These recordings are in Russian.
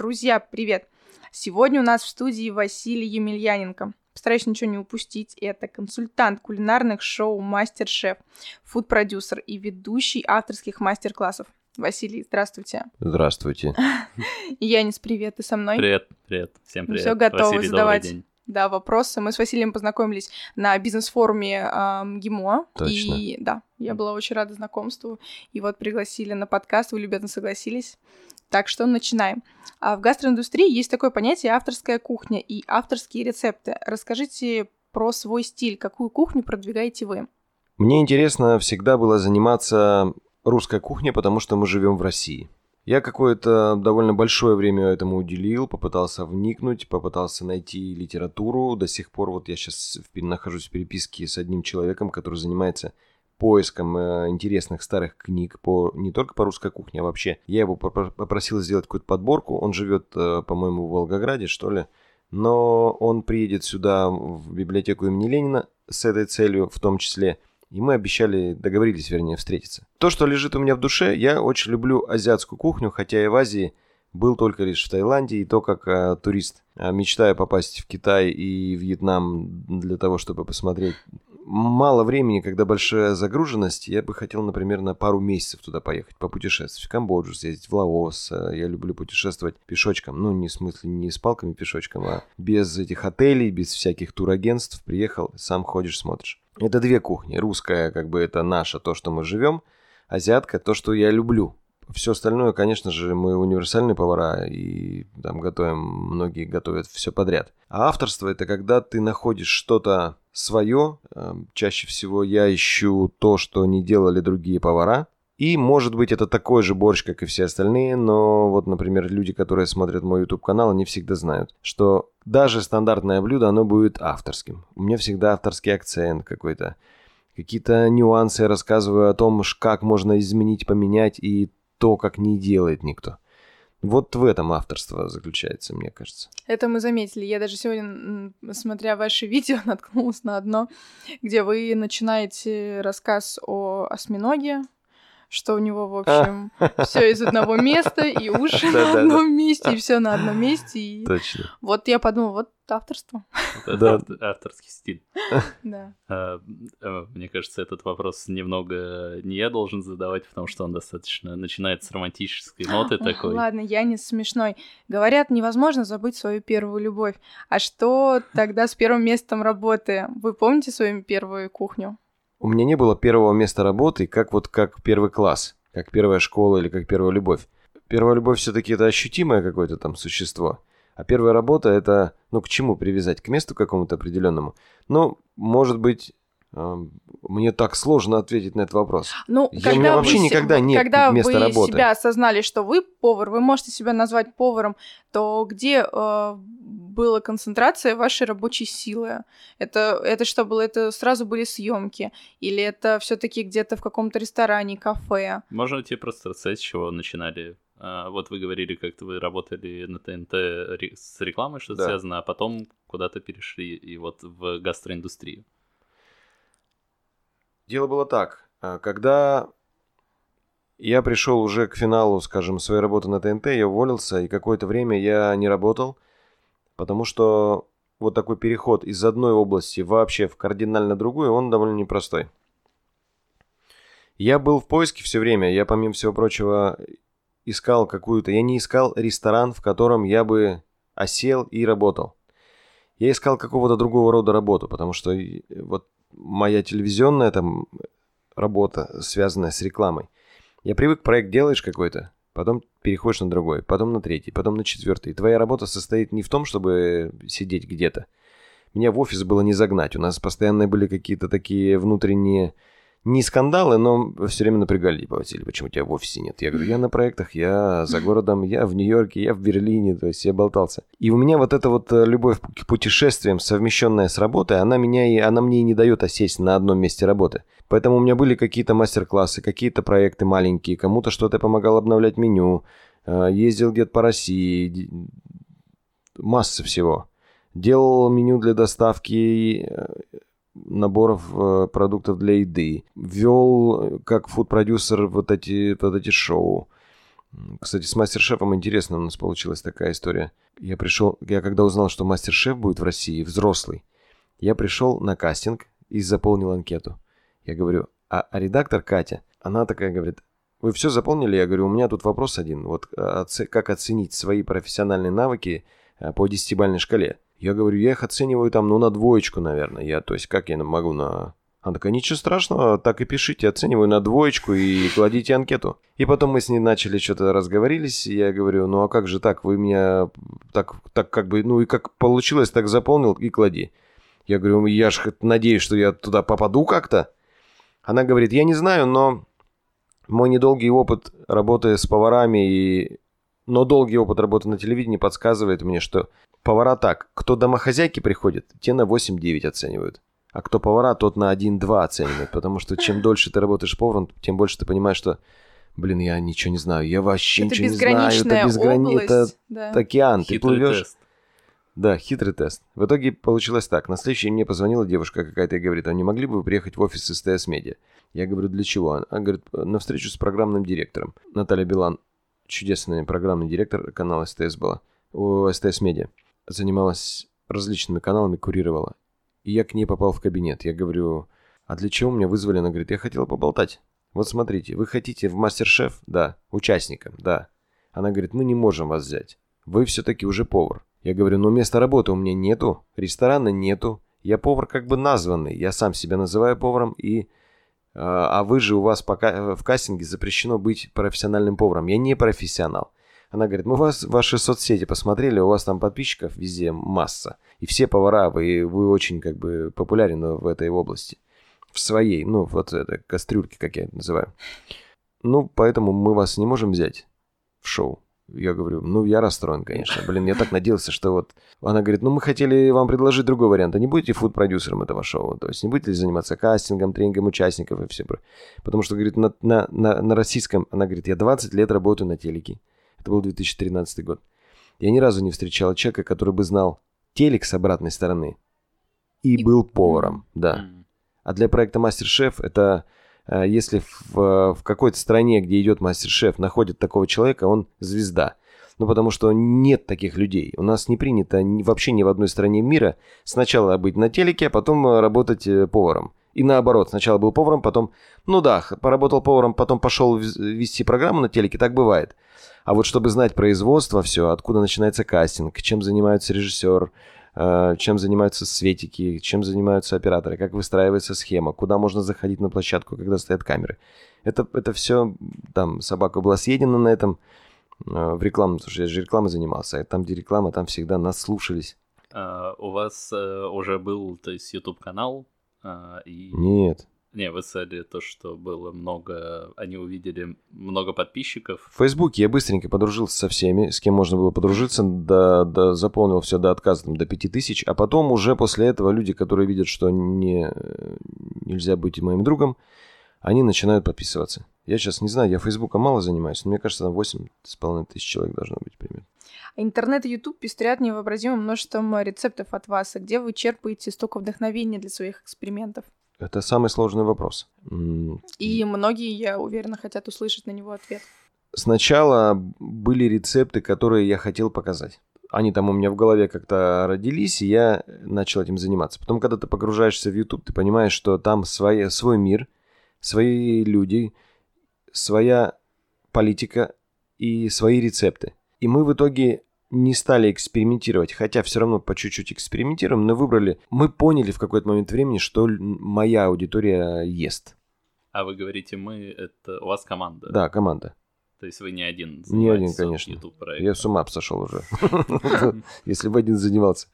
Друзья, привет! Сегодня у нас в студии Василий Емельяненко. Постараюсь ничего не упустить. Это консультант кулинарных шоу «Мастер-шеф», фуд-продюсер и ведущий авторских мастер-классов. Василий, здравствуйте. Здравствуйте. Янис, привет, ты со мной? Привет, привет, всем привет. Все готовы Василий, задавать да, вопросы. Мы с Василием познакомились на бизнес-форуме ГИМО. Точно. И да, я была очень рада знакомству. И вот пригласили на подкаст, вы любезно согласились. Так что начинаем. А в гастроиндустрии есть такое понятие авторская кухня и авторские рецепты. Расскажите про свой стиль, какую кухню продвигаете вы? Мне интересно всегда было заниматься русской кухней, потому что мы живем в России. Я какое-то довольно большое время этому уделил, попытался вникнуть, попытался найти литературу. До сих пор вот я сейчас нахожусь в переписке с одним человеком, который занимается поиском э, интересных старых книг по не только по русской кухне, а вообще. Я его попро- попросил сделать какую-то подборку. Он живет, э, по-моему, в Волгограде, что ли. Но он приедет сюда в библиотеку имени Ленина с этой целью в том числе. И мы обещали, договорились, вернее, встретиться. То, что лежит у меня в душе, я очень люблю азиатскую кухню, хотя и в Азии был только лишь в Таиланде, и то, как э, турист, э, мечтая попасть в Китай и Вьетнам для того, чтобы посмотреть мало времени, когда большая загруженность, я бы хотел, например, на пару месяцев туда поехать, попутешествовать, в Камбоджу съездить, в Лаос. Э, Я люблю путешествовать пешочком, ну, не в смысле не с палками пешочком, а без этих отелей, без всяких турагентств. Приехал, сам ходишь, смотришь. Это две кухни. Русская, как бы, это наша, то, что мы живем. Азиатка, то, что я люблю. Все остальное, конечно же, мы универсальные повара и там готовим, многие готовят все подряд. А авторство это когда ты находишь что-то свое. Эм, Чаще всего я ищу то, что не делали другие повара. И, может быть, это такой же борщ, как и все остальные, но вот, например, люди, которые смотрят мой YouTube-канал, они всегда знают, что даже стандартное блюдо, оно будет авторским. У меня всегда авторский акцент какой-то. Какие-то нюансы я рассказываю о том, как можно изменить, поменять и то, как не делает никто. Вот в этом авторство заключается, мне кажется. Это мы заметили. Я даже сегодня, смотря ваши видео, наткнулась на одно, где вы начинаете рассказ о осьминоге, что у него, в общем, все из одного места, и уши на одном месте, и все на одном месте. И Точно. вот я подумала, вот авторство. Да. авторский стиль. Да. А, э, Мне кажется, этот вопрос немного не я должен задавать, потому что он достаточно начинает с романтической ноты такой. Ладно, я не смешной. Говорят, невозможно забыть свою первую любовь. А что тогда с первым местом работы? Вы помните свою первую кухню? У меня не было первого места работы, как вот как первый класс, как первая школа или как первая любовь. Первая любовь все-таки это ощутимое какое-то там существо. А первая работа это, ну, к чему привязать? К месту какому-то определенному? Ну, может быть, мне так сложно ответить на этот вопрос. Ну, Я- у когда меня вообще вы, никогда нет когда места вы работы. себя осознали, что вы повар, вы можете себя назвать поваром, то где э, была концентрация вашей рабочей силы? Это, это что было? Это сразу были съемки? Или это все-таки где-то в каком-то ресторане, кафе? Можно тебе просто рассказать, с чего начинали? А, Вот вы говорили, как вы работали на ТНТ с рекламой, что-то Да. связано, а потом куда-то перешли и вот в гастроиндустрию. Дело было так. а, Когда я пришел уже к финалу, скажем, своей работы на ТНТ, я уволился, и какое-то время я не работал, потому что вот такой переход из одной области вообще в кардинально другую, он довольно непростой. Я был в поиске все время, я, помимо всего прочего, искал какую-то... Я не искал ресторан, в котором я бы осел и работал. Я искал какого-то другого рода работу, потому что вот моя телевизионная там работа, связанная с рекламой. Я привык, проект делаешь какой-то, потом переходишь на другой, потом на третий, потом на четвертый. Твоя работа состоит не в том, чтобы сидеть где-то. Меня в офис было не загнать. У нас постоянно были какие-то такие внутренние не скандалы, но все время напрягали. Типа, Василий, почему тебя в офисе нет? Я говорю, я на проектах, я за городом, я в Нью-Йорке, я в Берлине, то есть я болтался. И у меня вот эта вот э, любовь к путешествиям, совмещенная с работой, она меня и она мне и не дает осесть на одном месте работы. Поэтому у меня были какие-то мастер-классы, какие-то проекты маленькие, кому-то что-то помогал обновлять меню, э, ездил где-то по России, масса всего. Делал меню для доставки э, наборов э, продуктов для еды. Вел э, как фуд-продюсер вот эти, вот эти шоу. Кстати, с мастер-шефом интересно у нас получилась такая история. Я пришел, я когда узнал, что мастер-шеф будет в России, взрослый, я пришел на кастинг и заполнил анкету. Я говорю, а, а редактор Катя, она такая говорит, вы все заполнили? Я говорю, у меня тут вопрос один. Вот а, оце- как оценить свои профессиональные навыки а, по десятибальной шкале? Я говорю, я их оцениваю там, ну, на двоечку, наверное. Я, то есть, как я могу на она такая, ничего страшного, так и пишите, оцениваю на двоечку и кладите анкету. И потом мы с ней начали что-то разговорились, и я говорю, ну а как же так, вы меня так, так как бы, ну и как получилось, так заполнил и клади. Я говорю, я же надеюсь, что я туда попаду как-то. Она говорит, я не знаю, но мой недолгий опыт работы с поварами и... Но долгий опыт работы на телевидении подсказывает мне, что повара так, кто домохозяйки приходит, те на 8-9 оценивают. А кто повара, тот на 1-2 оценивает. Потому что чем дольше ты работаешь поваром, тем больше ты понимаешь, что, блин, я ничего не знаю, я вообще это ничего не знаю. Это безграни... Это, да. это океан, ты Хитрый плывешь. тест. Да, хитрый тест. В итоге получилось так. На следующий день мне позвонила девушка какая-то и говорит, а не могли бы вы приехать в офис СТС Медиа? Я говорю, для чего? Она говорит, на встречу с программным директором. Наталья Билан, чудесный программный директор канала СТС была, у СТС Медиа. Занималась различными каналами, курировала. И я к ней попал в кабинет. Я говорю, а для чего меня вызвали? Она говорит, я хотела поболтать. Вот смотрите, вы хотите в мастер-шеф? Да. Участникам? Да. Она говорит, мы не можем вас взять. Вы все-таки уже повар. Я говорю, но места работы у меня нету, ресторана нету. Я повар как бы названный. Я сам себя называю поваром и... А а вы же у вас пока в кастинге запрещено быть профессиональным поваром. Я не профессионал. Она говорит, мы вас, ваши соцсети посмотрели, у вас там подписчиков везде масса. И все повара, вы, вы очень как бы популярны в этой области. В своей, ну, вот это, кастрюльке, как я это называю. Ну, поэтому мы вас не можем взять в шоу. Я говорю, ну, я расстроен, конечно. Блин, я так надеялся, что вот... Она говорит, ну, мы хотели вам предложить другой вариант. А не будете фуд-продюсером этого шоу? То есть не будете заниматься кастингом, тренингом участников и все? Потому что, говорит, на, на, на, на российском... Она говорит, я 20 лет работаю на телеке. Это был 2013 год. Я ни разу не встречал человека, который бы знал телек с обратной стороны и, И- был поваром, да. А для проекта Мастер-шеф это э, если в, в какой-то стране, где идет Мастер-шеф, находят такого человека, он звезда. Ну, потому что нет таких людей. У нас не принято ни- вообще ни в одной стране мира сначала быть на телеке, а потом э, работать э, поваром. И наоборот, сначала был поваром, потом, ну да, поработал поваром, потом пошел вести программу на телеке, так бывает. А вот чтобы знать производство, все, откуда начинается кастинг, чем занимается режиссер, э, чем занимаются светики, чем занимаются операторы, как выстраивается схема, куда можно заходить на площадку, когда стоят камеры. Это, это все, там, собака была съедена на этом, э, в рекламу, что я же рекламой занимался, а там, где реклама, там всегда нас слушались. А, у вас э, уже был, то есть, YouTube-канал, а, и... Нет. Не, вы сказали то, что было много... Они увидели много подписчиков. В Фейсбуке я быстренько подружился со всеми, с кем можно было подружиться, до, до- заполнил все до отказа, там, до 5000, а потом уже после этого люди, которые видят, что не, нельзя быть моим другом, они начинают подписываться. Я сейчас не знаю, я Фейсбуком мало занимаюсь, но мне кажется, там 8,5 тысяч человек должно быть примерно. Интернет и YouTube пестрят невообразимым множеством рецептов от вас. А где вы черпаете столько вдохновения для своих экспериментов? Это самый сложный вопрос. И многие, я уверена, хотят услышать на него ответ. Сначала были рецепты, которые я хотел показать. Они там у меня в голове как-то родились, и я начал этим заниматься. Потом, когда ты погружаешься в YouTube, ты понимаешь, что там свои, свой мир, свои люди, своя политика и свои рецепты. И мы в итоге не стали экспериментировать, хотя все равно по чуть-чуть экспериментируем, но выбрали. Мы поняли в какой-то момент времени, что моя аудитория ест. А вы говорите, мы, это... У вас команда. Да, команда. То есть вы не один Не один, конечно. YouTube-проектом. Я с ума сошел уже. Если бы один занимался.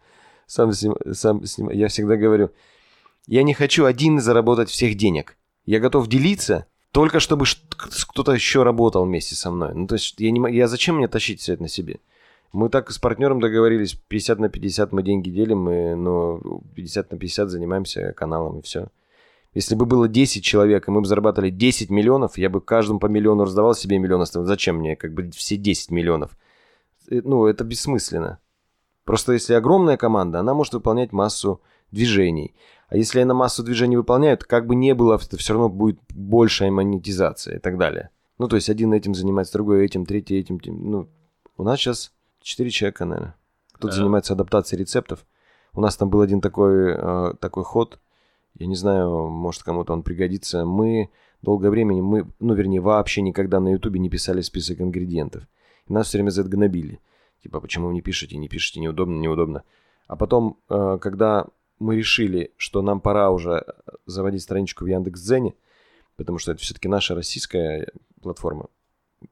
Сам, сам Я всегда говорю, я не хочу один заработать всех денег. Я готов делиться, только чтобы кто-то еще работал вместе со мной. Ну, то есть, я, не, я зачем мне тащить все это на себе? Мы так с партнером договорились, 50 на 50 мы деньги делим, мы, но 50 на 50 занимаемся каналом и все. Если бы было 10 человек, и мы бы зарабатывали 10 миллионов, я бы каждому по миллиону раздавал себе миллион. Зачем мне как бы все 10 миллионов? Э, Ну, это бессмысленно. Просто если огромная команда, она может выполнять массу движений. А если она массу движений выполняет, как бы не было, это все равно будет большая монетизация и так далее. Ну, то есть один этим занимается, другой этим, третий этим. тем- Ну, у нас сейчас четыре человека, наверное. Кто-то Да. занимается адаптацией рецептов. У нас там был один такой, э, такой ход. Я не знаю, может, кому-то он пригодится. Мы долгое время, мы, ну, вернее, вообще никогда на Ютубе не писали список ингредиентов. И нас все время за это гнобили. Типа, почему вы не пишете, не пишете, неудобно, неудобно. А потом, э, когда мы решили, что нам пора уже э, заводить страничку в Яндекс.Дзене, потому что это все-таки наша российская платформа.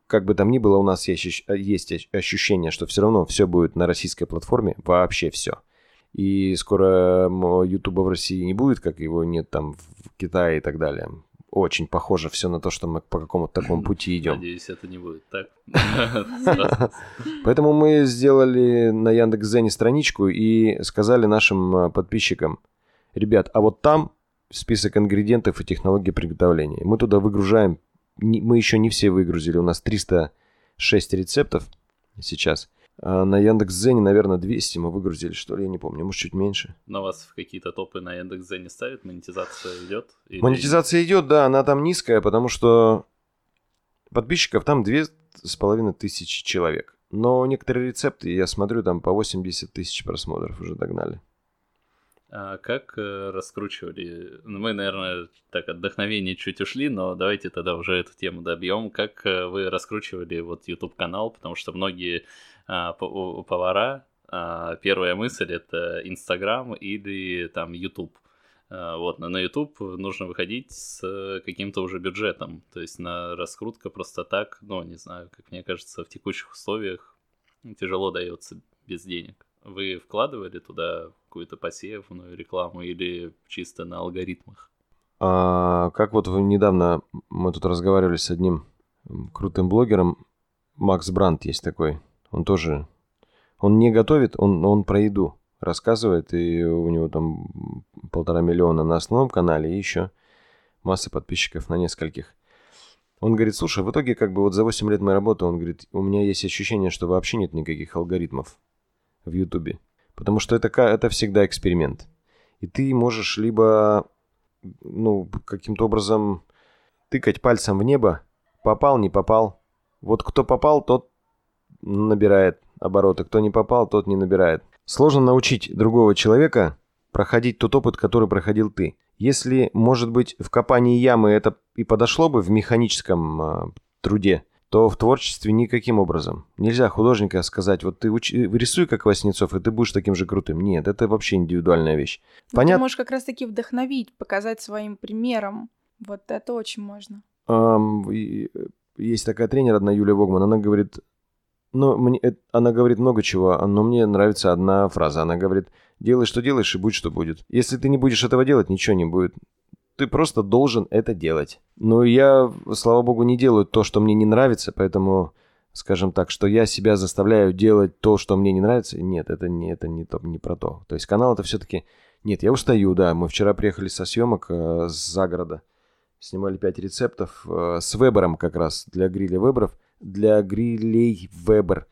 Как бы там ни было, у нас есть, ощ- ощущение, что все равно все будет на российской платформе, вообще все. И скоро Ютуба в России не будет, как его нет там в Китае и так далее. Очень похоже все на то, что мы по какому-то такому пути идем. Надеюсь, это не будет так. Поэтому мы сделали на Яндекс.Зене страничку и сказали нашим э, подписчикам, ребят, а вот там список ингредиентов и технологии приготовления. Мы туда выгружаем, мы еще не все выгрузили, у нас 306 рецептов сейчас. А на Яндекс.Зене, наверное, 200 мы выгрузили, что ли, я не помню, может, чуть меньше. Но вас в какие-то топы на Яндекс.Зен не ставят? Монетизация идет? Или- Монетизация идет, да, она там низкая, потому что подписчиков там две с половиной тысячи человек. Но некоторые рецепты, я смотрю, там по 80 тысяч просмотров уже догнали. А как э, раскручивали? Ну, мы, наверное, так от вдохновения чуть ушли, но давайте тогда уже эту тему добьем. Как э, вы раскручивали вот YouTube канал? Потому что многие повара а, первая мысль это Инстаграм или там YouTube. А, Вот, на YouTube нужно выходить с каким-то уже бюджетом. То есть на раскрутка просто так, ну, не знаю, как мне кажется, в текущих условиях тяжело дается без денег. Вы вкладывали туда какую-то посевную рекламу или чисто на алгоритмах? А, как вот вы недавно мы тут разговаривали с одним крутым блогером, Макс Брандт есть такой. Он тоже, он не готовит, он, он про еду рассказывает, и у него там полтора миллиона на основном канале, и еще масса подписчиков на нескольких. Он говорит, слушай, в итоге как бы вот за 8 лет моей работы, он говорит, у меня есть ощущение, что вообще нет никаких алгоритмов в Ютубе. Потому что это, это всегда эксперимент. И ты можешь либо ну, каким-то образом тыкать пальцем в небо. Попал, не попал. Вот кто попал, тот набирает обороты. Кто не попал, тот не набирает. Сложно научить другого человека проходить тот опыт, который проходил ты. Если, может быть, в копании ямы это и подошло бы в механическом а, труде, то в творчестве никаким образом. Нельзя художника сказать, вот ты учи- рисуй как Васнецов, и ты будешь таким же крутым. Нет, это вообще индивидуальная вещь. Ну, Понятно. Ты можешь как раз-таки вдохновить, показать своим примером. Вот это очень можно. Ам, и, э, есть такая тренер одна, Юлия Вогман, она говорит, ну, мне, она говорит много чего, но мне нравится одна фраза. Она говорит, делай, что делаешь, и будь, что будет. Если ты не будешь этого делать, ничего не будет. Ты просто должен это делать. Но я, слава богу, не делаю то, что мне не нравится, поэтому, скажем так, что я себя заставляю делать то, что мне не нравится, нет, это не, это не, то, не про то. То есть канал это все-таки... Нет, я устаю, да. Мы вчера приехали со съемок э, с загорода снимали 5 рецептов э, с Вебером как раз для гриля Веберов, для грилей Вебер.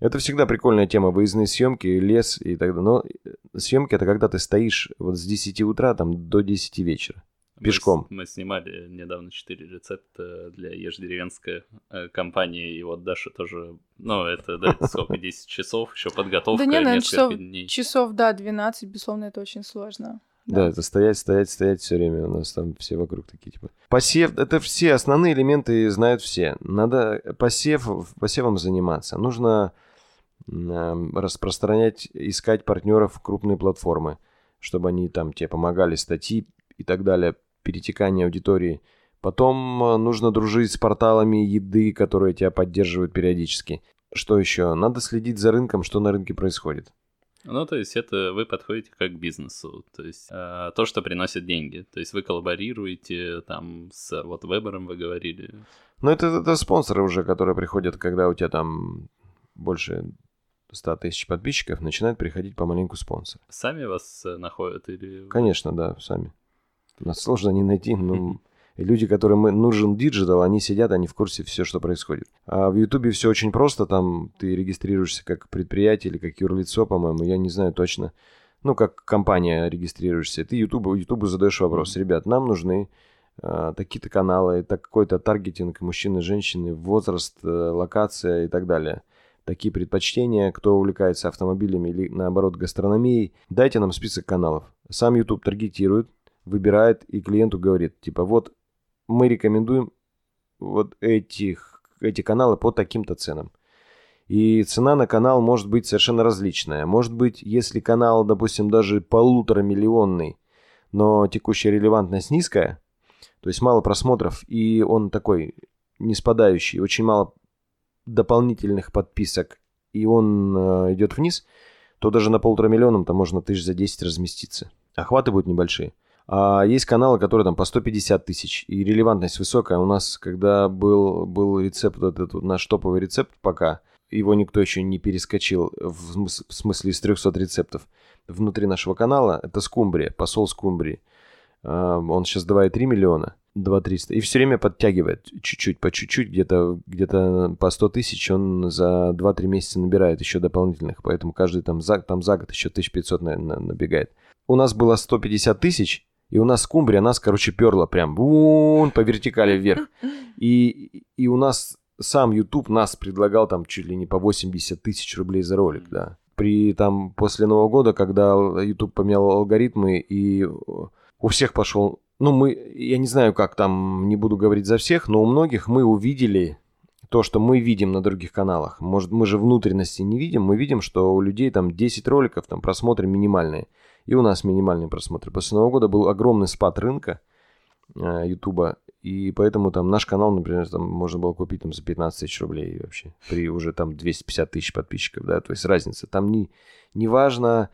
Это всегда прикольная тема, выездные съемки, лес и так далее. Но э, съемки это когда ты стоишь вот с 10 утра там до 10 вечера. Мы Пешком. с- Мы, снимали недавно 4 рецепта для Ешь деревенская э, компании, и вот Даша тоже, ну, это, да, это сколько, 10 часов, еще подготовка, Да не, наверное, несколько часов, дней. часов, да, 12, безусловно, это очень сложно. Да. это стоять, стоять, стоять все время. У нас там все вокруг такие типа. Посев, это все основные элементы знают все. Надо посев, посевом заниматься. Нужно м, распространять, искать партнеров крупные платформы, чтобы они там тебе помогали, статьи и так далее, перетекание аудитории. Потом э, нужно дружить с порталами еды, которые тебя поддерживают периодически. Что еще? Надо следить за рынком, что на рынке происходит. Ну, то есть это вы подходите как к бизнесу, то есть э, то, что приносит деньги. То есть вы коллаборируете там с вот Вебером вы говорили. Ну, это, это спонсоры уже, которые приходят, когда у тебя там больше 100 тысяч подписчиков, начинают приходить помаленьку спонсоры. Сами вас э, находят или... Конечно, да, сами. Нас сложно не найти, но и люди, которым нужен digital, они сидят, они в курсе все, что происходит. А в Ютубе все очень просто, там ты регистрируешься как предприятие или как юрлицо, по-моему, я не знаю точно. Ну, как компания регистрируешься. Ты Ютубу, Ютубу задаешь вопрос, ребят, нам нужны э, такие-то каналы, такой-то таргетинг мужчины, женщины, возраст, э, локация и так далее. Такие предпочтения, кто увлекается автомобилями или наоборот гастрономией, дайте нам список каналов. Сам YouTube таргетирует, выбирает и клиенту говорит, типа вот мы рекомендуем вот этих, эти каналы по таким-то ценам. И цена на канал может быть совершенно различная. Может быть, если канал, допустим, даже полутора миллионный, но текущая релевантность низкая, то есть мало просмотров, и он такой не спадающий, очень мало дополнительных подписок, и он э, идет вниз, то даже на полутора миллионам там можно тысяч за 10 разместиться. Охваты будут небольшие. А есть каналы, которые там по 150 тысяч, и релевантность высокая. У нас, когда был, был рецепт, вот этот наш топовый рецепт пока, его никто еще не перескочил, в смысле из 300 рецептов, внутри нашего канала, это скумбрия, посол скумбрии. А, он сейчас 2,3 миллиона, 2 300. И все время подтягивает чуть-чуть, по чуть-чуть, где-то где по 100 тысяч он за 2-3 месяца набирает еще дополнительных. Поэтому каждый там за, там за год еще 1500 на, на, набегает. У нас было 150 тысяч, и у нас скумбрия нас, короче, перла прям вон, по вертикали вверх. И, и у нас сам YouTube нас предлагал там чуть ли не по 80 тысяч рублей за ролик, да. При там после Нового года, когда YouTube поменял алгоритмы и у всех пошел, ну мы, я не знаю как там, не буду говорить за всех, но у многих мы увидели то, что мы видим на других каналах. Может, мы же внутренности не видим, мы видим, что у людей там 10 роликов, там просмотры минимальные. И у нас минимальные просмотры. После Нового года был огромный спад рынка э, Ютуба. И поэтому там наш канал, например, там можно было купить там за 15 тысяч рублей вообще. При уже там 250 тысяч подписчиков, да, то есть разница. Там не, не важно,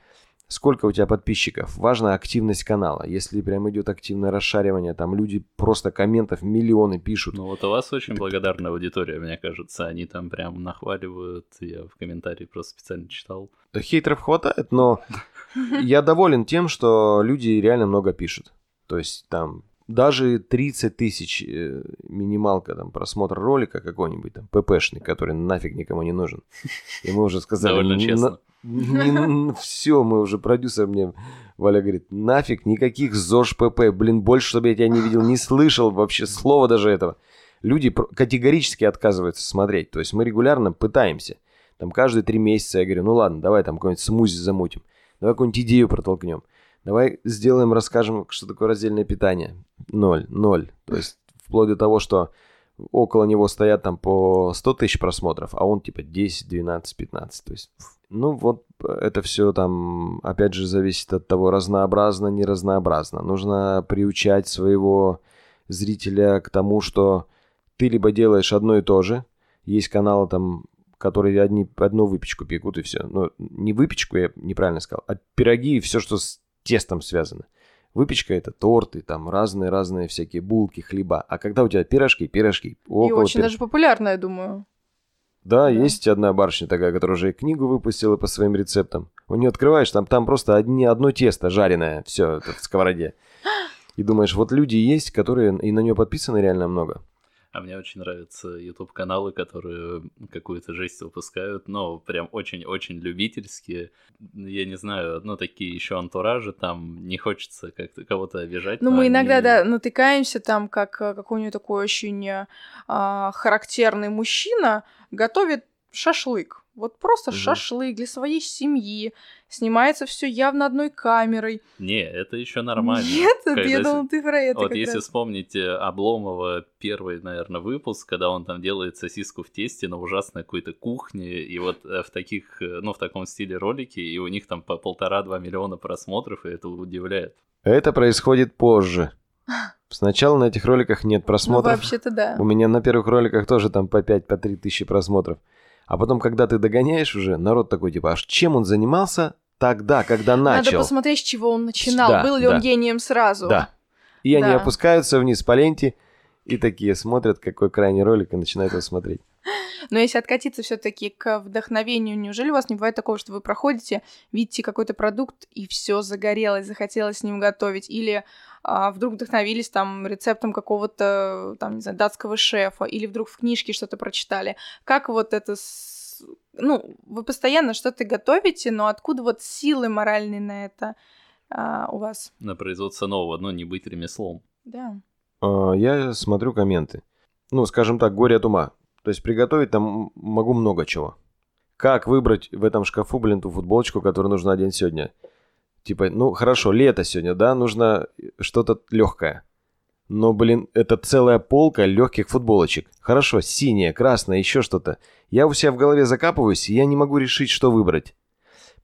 сколько у тебя подписчиков, важна активность канала. Если прям идет активное расшаривание, там люди просто комментов миллионы пишут. Ну вот у вас очень благодарная аудитория, мне кажется. Они там прям нахваливают. Я в комментарии просто специально читал. Да хейтеров хватает, но я доволен тем, что люди реально много пишут. То есть там даже 30 тысяч э, минималка там просмотр ролика какой-нибудь там ППшный, который нафиг никому не нужен. И мы уже сказали... Довольно честно. Все, мы уже продюсер мне, Валя говорит, нафиг никаких ЗОЖ ПП, блин, больше, чтобы я тебя не видел, не слышал вообще слова даже этого. Люди категорически отказываются смотреть, то есть мы регулярно пытаемся. Там каждые три месяца я говорю, ну ладно, давай там какой-нибудь смузи замутим, давай какую-нибудь идею протолкнем. Давай сделаем, расскажем, что такое раздельное питание. Ноль, ноль. То есть вплоть до того, что около него стоят там по 100 тысяч просмотров, а он типа 10, 12, 15. То есть, ну вот это все там, опять же, зависит от того, разнообразно, не разнообразно. Нужно приучать своего зрителя к тому, что ты либо делаешь одно и то же, есть каналы там, которые одни, одну выпечку пекут и все. Ну, не выпечку, я неправильно сказал, а пироги и все, что с тестом связано. Выпечка это торты, там разные-разные всякие булки, хлеба. А когда у тебя пирожки, пирожки. И очень пир... даже популярная, думаю. Да, да, есть одна барышня такая, которая уже и книгу выпустила по своим рецептам. У нее открываешь, там, там просто одни, одно тесто жареное, все в сковороде. И думаешь, вот люди есть, которые и на нее подписаны реально много. А мне очень нравятся YouTube каналы, которые какую-то жесть выпускают, но прям очень-очень любительские. Я не знаю, ну такие еще антуражи, там не хочется как-то кого-то обижать. Ну мы они... иногда, да, натыкаемся там, как э, какой-нибудь такой очень а, характерный мужчина готовит шашлык. Вот просто угу. шашлык для своей семьи. Снимается все явно одной камерой. Не, это еще нормально. Нет, когда... я думал, ты про это. Вот если раз. вспомнить Обломова первый, наверное, выпуск, когда он там делает сосиску в тесте на ужасной какой-то кухне, и вот э, в таких, э, ну, в таком стиле ролики, и у них там по полтора-два миллиона просмотров, и это удивляет. Это происходит позже. Сначала на этих роликах нет просмотров. Ну, вообще-то да. У меня на первых роликах тоже там по 5-3 по тысячи просмотров. А потом, когда ты догоняешь уже, народ такой, типа, аж чем он занимался тогда, когда начал? Надо посмотреть, с чего он начинал. Да, Был ли да. он гением сразу? Да. И да. они опускаются вниз по ленте и такие смотрят, какой крайний ролик, и начинают его смотреть. Но если откатиться все-таки к вдохновению, неужели у вас не бывает такого, что вы проходите, видите какой-то продукт, и все загорелось, захотелось с ним готовить, или а, вдруг вдохновились там рецептом какого-то, там, не знаю, датского шефа, или вдруг в книжке что-то прочитали. Как вот это с... ну, вы постоянно что-то готовите, но откуда вот силы моральные на это а, у вас? На производство нового, но не быть ремеслом. Да. А, я смотрю комменты. Ну, скажем так, горе от ума. То есть приготовить там могу много чего. Как выбрать в этом шкафу, блин, ту футболочку, которую нужно одеть сегодня? Типа, ну хорошо, лето сегодня, да, нужно что-то легкое. Но, блин, это целая полка легких футболочек. Хорошо, синяя, красная, еще что-то. Я у себя в голове закапываюсь, и я не могу решить, что выбрать.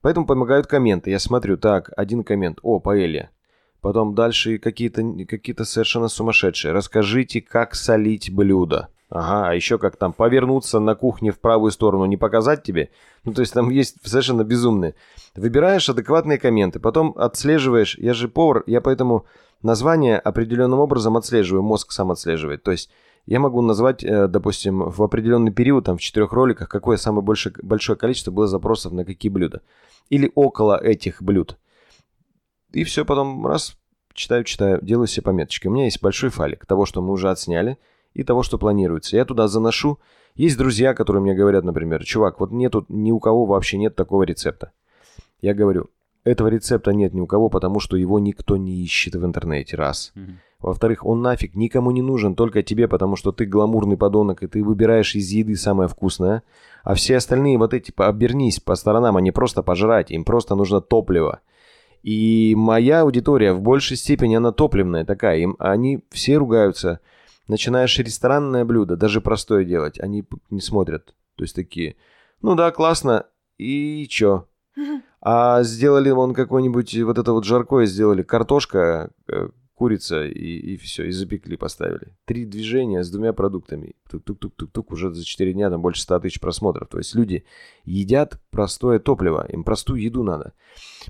Поэтому помогают комменты. Я смотрю, так, один коммент. О, паэлья. Потом дальше какие-то какие совершенно сумасшедшие. Расскажите, как солить блюдо. Ага, а еще как там повернуться на кухне в правую сторону, не показать тебе? Ну, то есть там есть совершенно безумные. Выбираешь адекватные комменты, потом отслеживаешь. Я же повар, я поэтому название определенным образом отслеживаю, мозг сам отслеживает. То есть я могу назвать, э, допустим, в определенный период, там, в четырех роликах, какое самое большое, большое количество было запросов на какие блюда. Или около этих блюд. И все, потом раз, читаю, читаю, делаю себе пометочки. У меня есть большой файлик того, что мы уже отсняли, и того, что планируется. Я туда заношу. Есть друзья, которые мне говорят, например, чувак, вот нету, ни у кого вообще нет такого рецепта. Я говорю, этого рецепта нет ни у кого, потому что его никто не ищет в интернете, раз. Mm-hmm. Во-вторых, он нафиг никому не нужен, только тебе, потому что ты гламурный подонок, и ты выбираешь из еды самое вкусное. А все остальные вот эти, обернись по сторонам, они просто пожрать, им просто нужно топливо. И моя аудитория в большей степени, она топливная такая. Им, они все ругаются Начинаешь ресторанное блюдо, даже простое делать, они не смотрят. То есть такие, ну да, классно, и чё? А сделали вон какой-нибудь, вот это вот жаркое сделали, картошка, э, курица и, и все, и запекли, поставили. Три движения с двумя продуктами. Тук-тук-тук-тук-тук, уже за 4 дня там больше 100 тысяч просмотров. То есть люди едят простое топливо, им простую еду надо.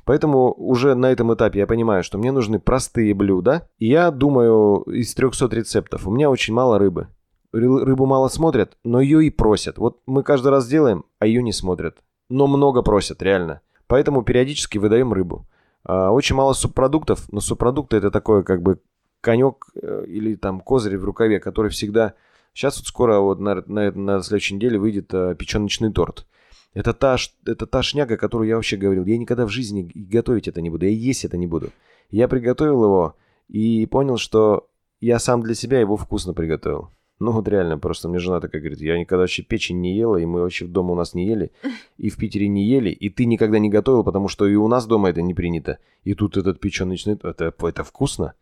Поэтому уже на этом этапе я понимаю, что мне нужны простые блюда. И я думаю, из 300 рецептов у меня очень мало рыбы. Рыбу мало смотрят, но ее и просят. Вот мы каждый раз делаем, а ее не смотрят. Но много просят, реально. Поэтому периодически выдаем рыбу. А, очень мало субпродуктов, но субпродукты это такое как бы конек э, или там козырь в рукаве, который всегда... Сейчас вот скоро вот на, на, на следующей неделе выйдет а, печеночный торт. Это та, это та шняга, которую я вообще говорил. Я никогда в жизни готовить это не буду, я есть это не буду. Я приготовил его и понял, что я сам для себя его вкусно приготовил. Ну вот реально, просто мне жена такая говорит, я никогда вообще печень не ела, и мы вообще в дома у нас не ели, и в Питере не ели, и ты никогда не готовил, потому что и у нас дома это не принято. И тут этот печеночный, это, это вкусно.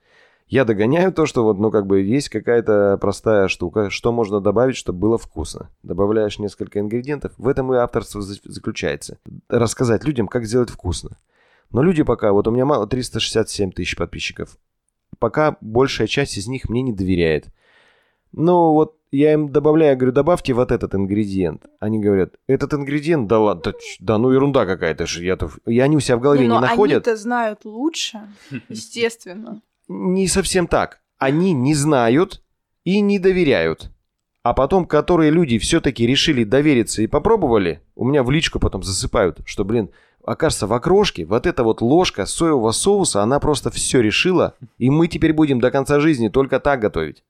Я догоняю то, что вот, ну, как бы есть какая-то простая штука, что можно добавить, чтобы было вкусно. Добавляешь несколько ингредиентов, в этом и авторство заключается. Рассказать людям, как сделать вкусно. Но люди пока, вот у меня мало, 367 тысяч подписчиков, пока большая часть из них мне не доверяет. Ну, вот я им добавляю, говорю, добавьте вот этот ингредиент. Они говорят, этот ингредиент, да ладно, да, да ну ерунда какая-то же. Я, -то... и они у себя в голове не, не находят. они-то знают лучше, естественно. Не совсем так. Они не знают и не доверяют. А потом, которые люди все-таки решили довериться и попробовали, у меня в личку потом засыпают, что, блин, окажется, в окрошке вот эта вот ложка соевого соуса, она просто все решила, и мы теперь будем до конца жизни только так готовить.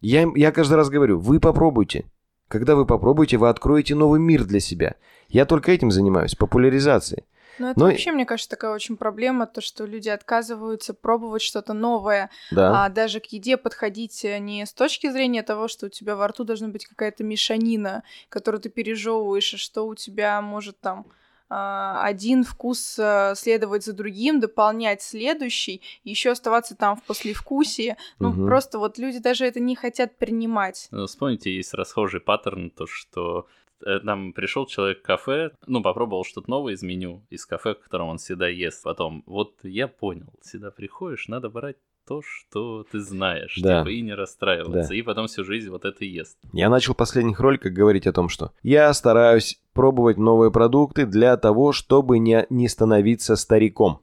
Я, я каждый раз говорю, вы попробуйте. Когда вы попробуете, вы откроете новый мир для себя. Я только этим занимаюсь, популяризацией. Ну, это Но... вообще, мне кажется, такая очень проблема, то, что люди отказываются пробовать что-то новое, да. а даже к еде подходить не с точки зрения того, что у тебя во рту должна быть какая-то мешанина, которую ты пережевываешь, и что у тебя может там один вкус э, следовать за другим, дополнять следующий, еще оставаться там в послевкусии. Ну, угу. просто вот люди даже это не хотят принимать. Ну, вспомните, есть расхожий паттерн, то, что э, нам пришел человек в кафе, ну, попробовал что-то новое из меню, из кафе, в котором он всегда ест. Потом, вот я понял, всегда приходишь, надо брать то, что ты знаешь, да. типа, и не расстраиваться, да. и потом всю жизнь вот это ест. Я начал в последних роликах говорить о том, что я стараюсь пробовать новые продукты для того, чтобы не, не становиться стариком.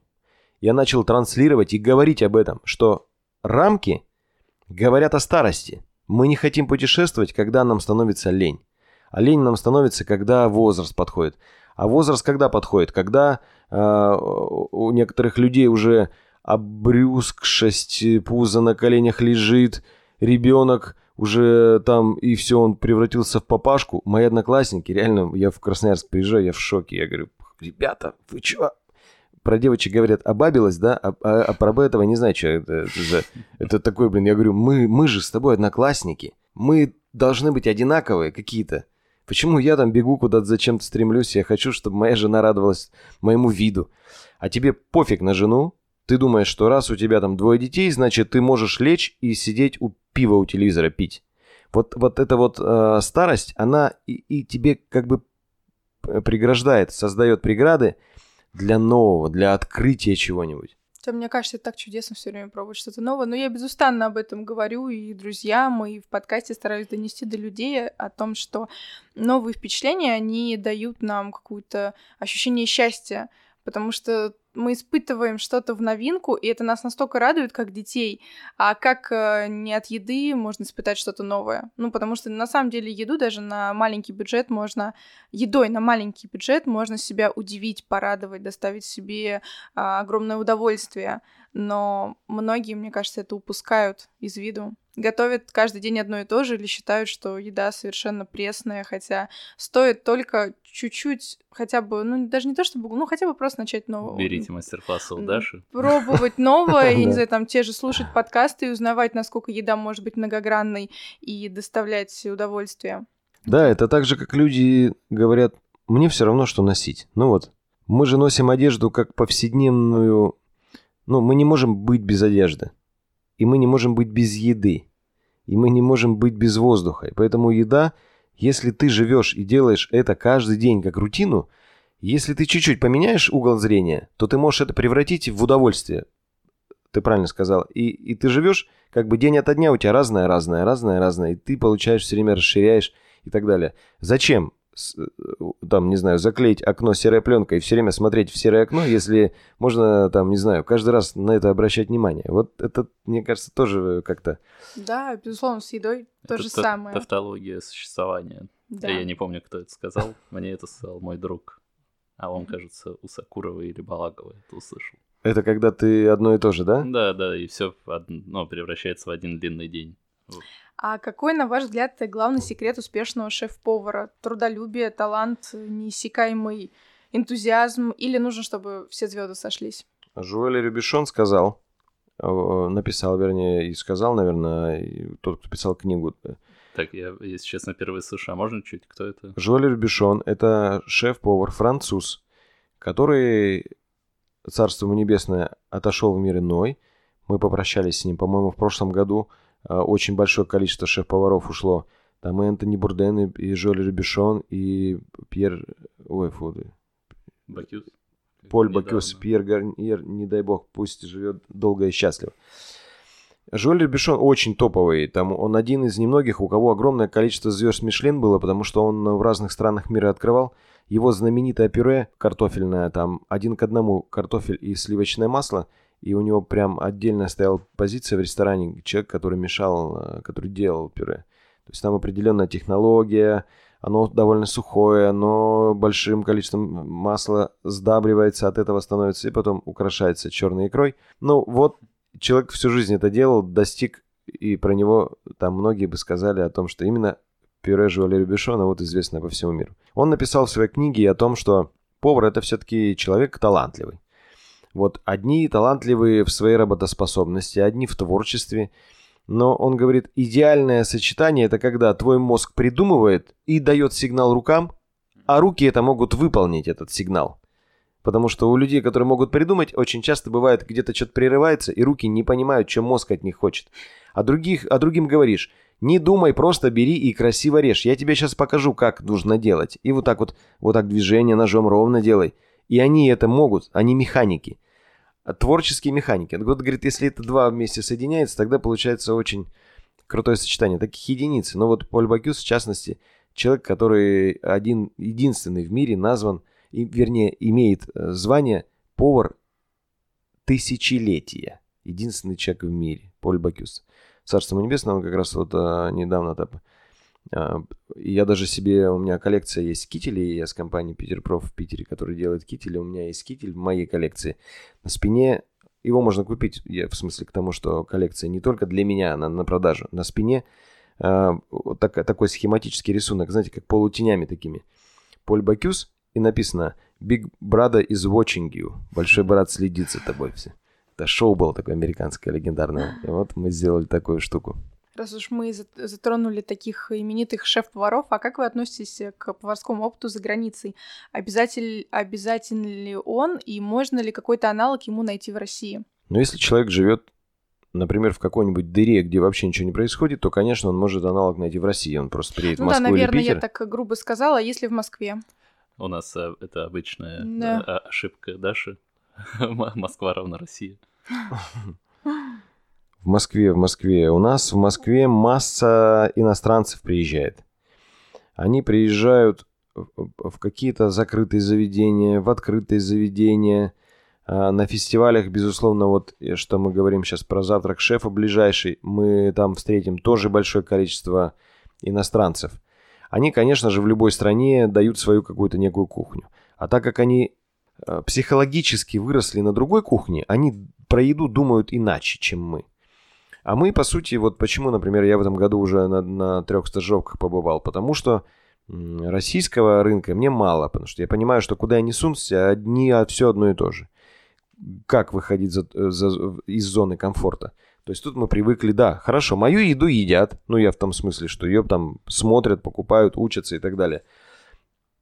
Я начал транслировать и говорить об этом, что рамки говорят о старости. Мы не хотим путешествовать, когда нам становится лень. А лень нам становится, когда возраст подходит. А возраст когда подходит? Когда э, у некоторых людей уже обрюзгшесть, пузо на коленях лежит, ребенок уже там, и все, он превратился в папашку. Мои одноклассники, реально, я в Красноярск приезжаю, я в шоке. Я говорю, ребята, вы чё? про девочек говорят, обабилась, да, а, а, а про этого не знаю, что это, это за... Это такой, блин, я говорю, мы, мы же с тобой одноклассники. Мы должны быть одинаковые какие-то. Почему я там бегу куда-то, зачем-то стремлюсь, я хочу, чтобы моя жена радовалась моему виду. А тебе пофиг на жену, ты думаешь, что раз у тебя там двое детей, значит, ты можешь лечь и сидеть у пива у телевизора пить. Вот, вот эта вот э, старость, она и, и тебе как бы преграждает, создает преграды для нового, для открытия чего-нибудь. То, мне кажется, это так чудесно все время пробовать что-то новое. Но я безустанно об этом говорю и друзьям, и в подкасте стараюсь донести до людей о том, что новые впечатления, они дают нам какое-то ощущение счастья, потому что мы испытываем что-то в новинку, и это нас настолько радует, как детей, а как э, не от еды можно испытать что-то новое. Ну, потому что на самом деле еду даже на маленький бюджет можно, едой на маленький бюджет можно себя удивить, порадовать, доставить себе а, огромное удовольствие. Но многие, мне кажется, это упускают из виду готовят каждый день одно и то же или считают, что еда совершенно пресная, хотя стоит только чуть-чуть, хотя бы, ну, даже не то чтобы, ну, хотя бы просто начать. Берите мастер-класс у Даши. Пробовать новое, я не знаю, там, те же слушать подкасты и узнавать, насколько еда может быть многогранной и доставлять удовольствие. Да, это так же, как люди говорят, мне все равно, что носить. Ну вот, мы же носим одежду как повседневную... Ну, мы не можем быть без одежды. И мы не можем быть без еды. И мы не можем быть без воздуха. И поэтому еда, если ты живешь и делаешь это каждый день как рутину, если ты чуть-чуть поменяешь угол зрения, то ты можешь это превратить в удовольствие. Ты правильно сказал. И, и ты живешь как бы день ото дня, у тебя разное, разное, разное, разное. И ты получаешь все время, расширяешь и так далее. Зачем? Э, там, не знаю, заклеить окно серой пленкой и все время смотреть в серое окно, если можно, там, не знаю, каждый раз на это обращать внимание. Вот это, мне кажется, тоже как-то... Да, безусловно, с едой то же самое. Тавтология существования. Да. Я не помню, кто это сказал. Мне это сказал мой друг. А он, кажется, у Сакуровой или Балаговой это услышал. Это когда ты одно и то же, да? Да, да, и все ну, превращается в один длинный день. А какой, на ваш взгляд, главный секрет успешного шеф-повара? Трудолюбие, талант, неиссякаемый энтузиазм или нужно, чтобы все звезды сошлись? Жуэль Рюбишон сказал, э, написал, вернее, и сказал, наверное, тот, кто писал книгу. Так, я, если честно, первый слышу. А можно чуть, кто это? Жуэль Рюбишон — это шеф-повар, француз, который, царство ему небесное, отошел в мир иной. Мы попрощались с ним, по-моему, в прошлом году — а, очень большое количество шеф-поваров ушло. Там и Энтони Бурден, и, Жоли Рюбишон, и Пьер... Ой, фу. Бакюс. Поль Недавно. Бакюс, Пьер Гарниер, не дай бог, пусть живет долго и счастливо. Жюль Рюбишон очень топовый. Там он один из немногих, у кого огромное количество звезд Мишлен было, потому что он в разных странах мира открывал. Его знаменитое пюре картофельное, там один к одному картофель и сливочное масло – и у него прям отдельно стояла позиция в ресторане, человек, который мешал, э, который делал пюре. То есть там определенная технология, оно довольно сухое, оно большим количеством масла сдабривается, от этого становится и потом украшается черной икрой. Ну вот человек всю жизнь это делал, достиг, и про него там многие бы сказали о том, что именно пюре Жуаля Рюбишона вот известно по всему миру. Он написал в своей книге о том, что повар это все-таки человек талантливый. Вот одни талантливые в своей работоспособности, одни в творчестве. Но он говорит, идеальное сочетание это когда твой мозг придумывает и дает сигнал рукам, а руки это могут выполнить этот сигнал. Потому что у людей, которые могут придумать, очень часто бывает где-то что-то прерывается, и руки не понимают, что мозг от них хочет. А, других, а другим говоришь, не думай, просто бери и красиво режь. Я тебе сейчас покажу, как нужно делать. И вот так вот, вот так движение ножом ровно делай. И они это могут, они механики творческие механики. Вот, говорит, если это два вместе соединяется, тогда получается очень крутое сочетание. Таких единиц. Но вот Поль Бакюс, в частности, человек, который один, единственный в мире назван, и, вернее, имеет э, звание повар тысячелетия. Единственный человек в мире, Поль Бакюс. Царство небесное, он как раз вот а, недавно там а, я даже себе, у меня коллекция есть кителей, я с компанией Питерпроф в Питере, который делает кители, у меня есть китель в моей коллекции. На спине его можно купить, я, в смысле к тому, что коллекция не только для меня, она на продажу. На спине э, так, такой схематический рисунок, знаете, как полутенями такими. Поль Бакюс и написано Big Brother is watching you. Большой брат следит за тобой. Все. Это шоу было такое американское, легендарное. И вот мы сделали такую штуку. Раз уж мы затронули таких именитых шеф-поваров, а как вы относитесь к поварскому опыту за границей? Обязатель, обязателен ли он и можно ли какой-то аналог ему найти в России? Ну, если человек живет, например, в какой-нибудь дыре, где вообще ничего не происходит, то, конечно, он может аналог найти в России. Он просто приедет ну, в Москву да, наверное, или Питер. я так грубо сказала, а если в Москве? У нас э, это обычная Да. э, ошибка Даши. Москва равна России. В Москве, в Москве. У нас в Москве масса иностранцев приезжает. Они приезжают в- в какие-то закрытые заведения, в открытые заведения. А, На фестивалях, безусловно, вот э, что мы говорим сейчас про завтрак шефа ближайший, мы там встретим тоже большое количество иностранцев. Они, конечно же, в любой стране дают свою какую-то некую кухню. А так как они э, психологически выросли на другой кухне, они про еду думают иначе, чем мы. А мы, по сути, вот почему, например, я в этом году уже на, на трех стажировках побывал, потому что российского рынка мне мало, потому что я понимаю, что куда я не сунься, одни, а все одно и то же. Как выходить за- за- из зоны комфорта? То есть тут мы привыкли, да, хорошо, мою еду едят, ну я в том смысле, что ее там смотрят, покупают, учатся и так далее.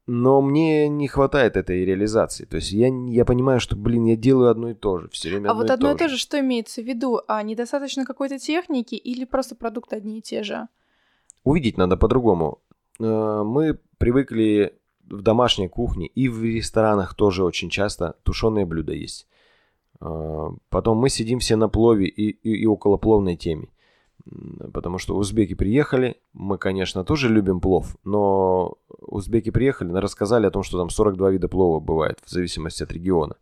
Но мне не хватает этой реализации. То есть я, я понимаю, что, блин, я делаю одно и то же, все время А одно вот и одно и то же, что имеется в виду? А недостаточно какой-то техники или просто продукты одни и те же? увидеть надо по-другому. Э, Мы привыкли в домашней кухне и в ресторанах тоже очень часто тушеные блюда есть. Э, Потом мы сидим все на плове и, и, и около пловной теме. Потому что узбеки приехали, мы, конечно, тоже любим плов, но узбеки приехали, рассказали о том, что там 42 вида плова бывает, в зависимости от региона.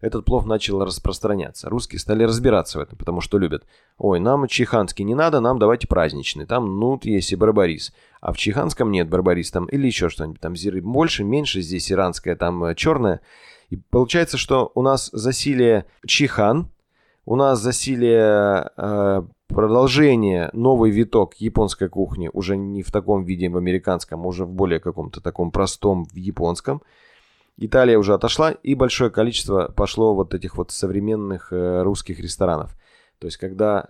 Этот плов начал распространяться. Русские стали разбираться в этом, потому что любят. Ой, нам чиханский не надо, нам давайте праздничный. Там нут есть и барбарис. А в чиханском нет барбарис там или еще что-нибудь. Там зиры больше, меньше, здесь иранская, там черная. И получается, что у нас засилие чихан, у нас засилие э, продолжение, новый виток японской кухни, уже не в таком виде в американском, а уже в более каком-то таком простом в японском. Италия уже отошла, и большое количество пошло вот этих вот современных э, русских ресторанов. То есть, когда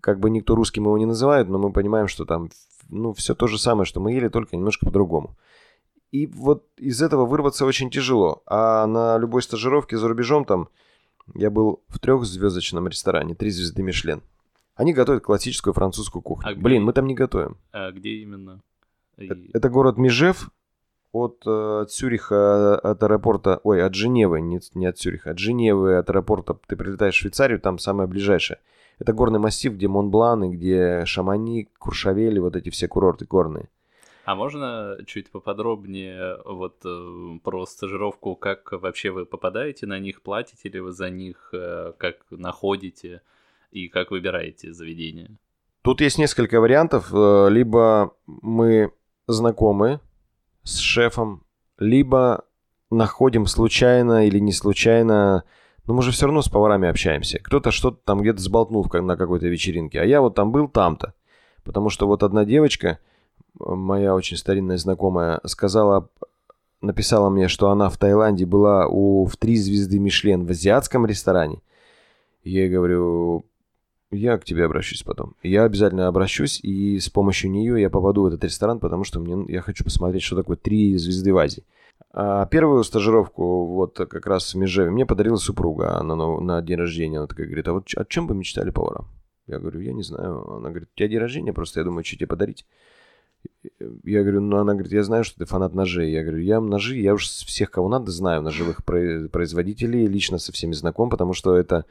как бы никто русским его не называет, но мы понимаем, что там ну, все то же самое, что мы ели, только немножко по-другому. И вот из этого вырваться очень тяжело. А на любой стажировке за рубежом там я был в трехзвездочном ресторане, три звезды Мишлен. Они готовят классическую французскую кухню. А где? Блин, мы там не готовим. А где именно? И- Э- Это город Межев от, э, от Цюриха, от аэропорта, ой, от Женевы, не, не от Цюриха, от Женевы, от аэропорта ты прилетаешь в Швейцарию, там самое ближайшее. Это горный массив, где Монблан и где Шамани, Куршавель, и вот эти все курорты горные. А можно чуть поподробнее вот э, про стажировку, как вообще вы попадаете на них, платите ли вы за них, э, как находите и как выбираете заведение? Тут есть несколько вариантов. Э, Либо мы знакомы с шефом, либо находим случайно или не случайно. Но мы же все равно с поварами общаемся. Кто-то что-то там где-то сболтнул на какой-то вечеринке. А я вот там был там-то. Потому что вот одна девочка, моя очень старинная знакомая, сказала, написала мне, что она в Таиланде была у, в три звезды Мишлен в азиатском ресторане. Я ей говорю, я к тебе обращусь потом. Я обязательно обращусь, и с помощью нее я попаду в этот ресторан, потому что мне, я хочу посмотреть, что такое три звезды в Азии. А первую стажировку, вот как раз в Межеве, мне подарила супруга на, нов- на день рождения. Она такая говорит, а вот о чем бы мечтали повара? Я говорю, я не знаю. Она говорит, у тебя день рождения, просто я думаю, что тебе подарить. Я говорю, ну она говорит, я знаю, что ты фанат ножей. Я говорю, я ножи, я уж всех, кого надо, знаю, ножевых про- производителей, лично со всеми знаком, потому что это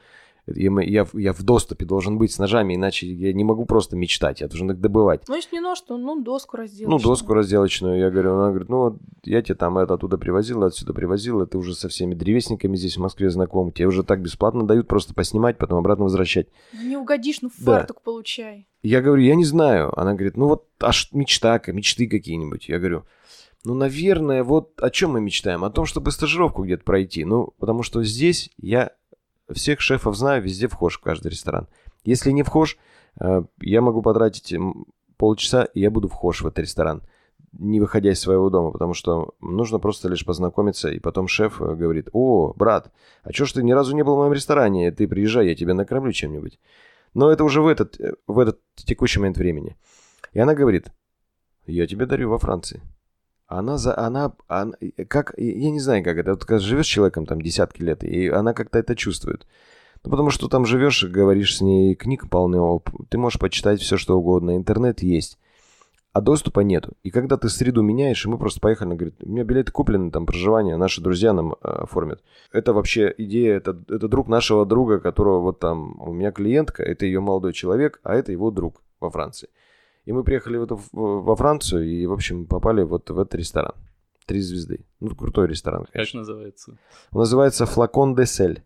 я, я, в- доступе должен быть с ножами, иначе я не могу просто мечтать, я должен их добывать. Ну, если не нож, то ну доску Ну, разделочную. доску разделочную, я говорю, она говорит, ну, я тебе там это оттуда привозила, отсюда привозила, ты уже со всеми древесниками здесь в Москве знаком, тебе уже так бесплатно дают просто поснимать, потом обратно возвращать. Ну, Не угодишь, ну Да. фартук получай. Я говорю, я не знаю. Она говорит, ну вот аж мечта, мечты какие-нибудь. Я говорю, ну, наверное, вот о чем мы мечтаем? О том, чтобы стажировку где-то пройти. Ну, потому что здесь я всех шефов знаю, везде вхож в каждый ресторан. Если не вхож, э, я могу потратить полчаса, и я буду вхож в этот ресторан. не выходя из своего дома, потому что нужно просто лишь познакомиться, и потом шеф э, говорит, о, брат, а чё ж ты ни разу не был в моем ресторане, ты приезжай, я тебя накормлю чем-нибудь. Но это уже в этот, э, в этот текущий момент времени. И она говорит, я тебе дарю во Франции. Она за, она, она, как, я не знаю, как это, вот когда живешь с человеком там десятки лет, и она как-то это чувствует. Ну, потому что там живешь, говоришь с ней, книг полны, ты можешь почитать все, что угодно, интернет есть а доступа нету. И когда ты среду меняешь, и мы просто поехали, она говорит, у меня билеты куплены, там проживание, наши друзья нам э, оформят. Это вообще идея, это, это друг нашего друга, которого вот там, у меня клиентка, это ее молодой человек, а это его друг во Франции. И мы приехали в эту, во Францию и, в общем, попали вот в этот ресторан. Три звезды. Ну, крутой ресторан, конечно. Как называется? Он называется «Флакон де Сель».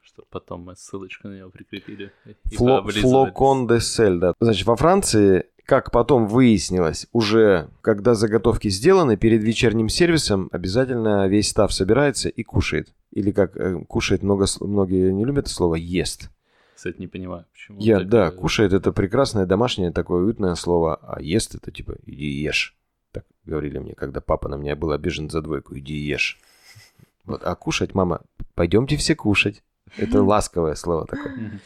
Что потом мы ссылочку на него прикрепили. Фло, флокон де Сель, да. Значит, во Франции как потом выяснилось, уже когда заготовки сделаны, перед вечерним сервисом обязательно весь став собирается и кушает. Или как э, кушает, много, многие не любят это слово, ест. Кстати, не понимаю, почему. Я, так... да, кушает это прекрасное домашнее такое уютное слово, а ест это типа иди ешь. Так говорили мне, когда папа на меня был обижен за двойку, иди ешь. Вот, а кушать, мама, пойдемте все кушать. Это ласковое слово такое.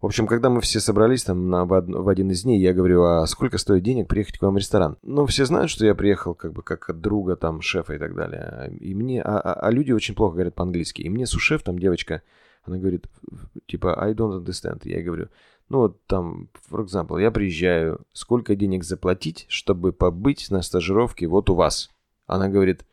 В общем, когда мы все собрались там на, в один из дней, я говорю, а сколько стоит денег приехать к вам в ресторан? Ну, все знают, что я приехал как бы как от друга, там, шефа и так далее. И мне, а, а, а люди очень плохо говорят по-английски. И мне сушеф, там девочка, она говорит, типа, I don't understand. Я говорю, ну вот там, for example, я приезжаю, сколько денег заплатить, чтобы побыть на стажировке вот у вас? Она говорит,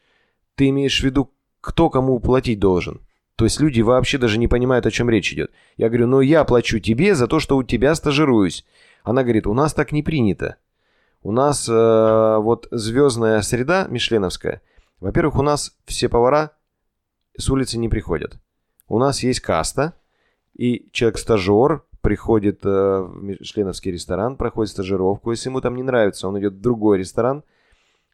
ты имеешь в виду, кто кому платить должен? То есть люди вообще даже не понимают, о чем речь идет. Я говорю, ну я плачу тебе за то, что у тебя стажируюсь. Она говорит, у нас так не принято. У нас э, вот звездная среда мишленовская. Во-первых, у нас все повара с улицы не приходят. У нас есть каста, и человек-стажер приходит э, в мишленовский ресторан, проходит стажировку. Если ему там не нравится, он идет в другой ресторан.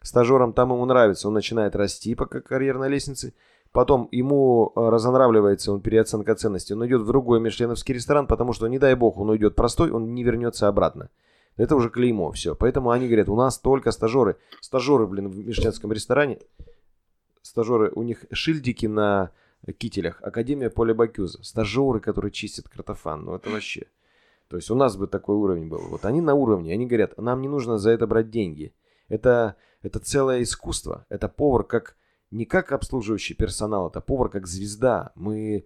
Стажерам там ему нравится, он начинает расти по карьерной лестнице. Потом ему э, разонравливается, он переоценка ценности, он идет в другой мишленовский ресторан, потому что, не дай бог, он уйдет простой, он не вернется обратно. Это уже клеймо, все. Поэтому они говорят, у нас только стажеры. Стажеры, блин, в мишленовском ресторане, стажеры, у них шильдики на кителях. Академия Поля Бакюза. Стажеры, которые чистят картофан. Ну, это вообще... То есть у нас бы такой уровень был. Вот они на уровне, они говорят, нам не нужно за это брать деньги. Это, это целое искусство. Это повар как не как обслуживающий персонал, это повар как звезда. Мы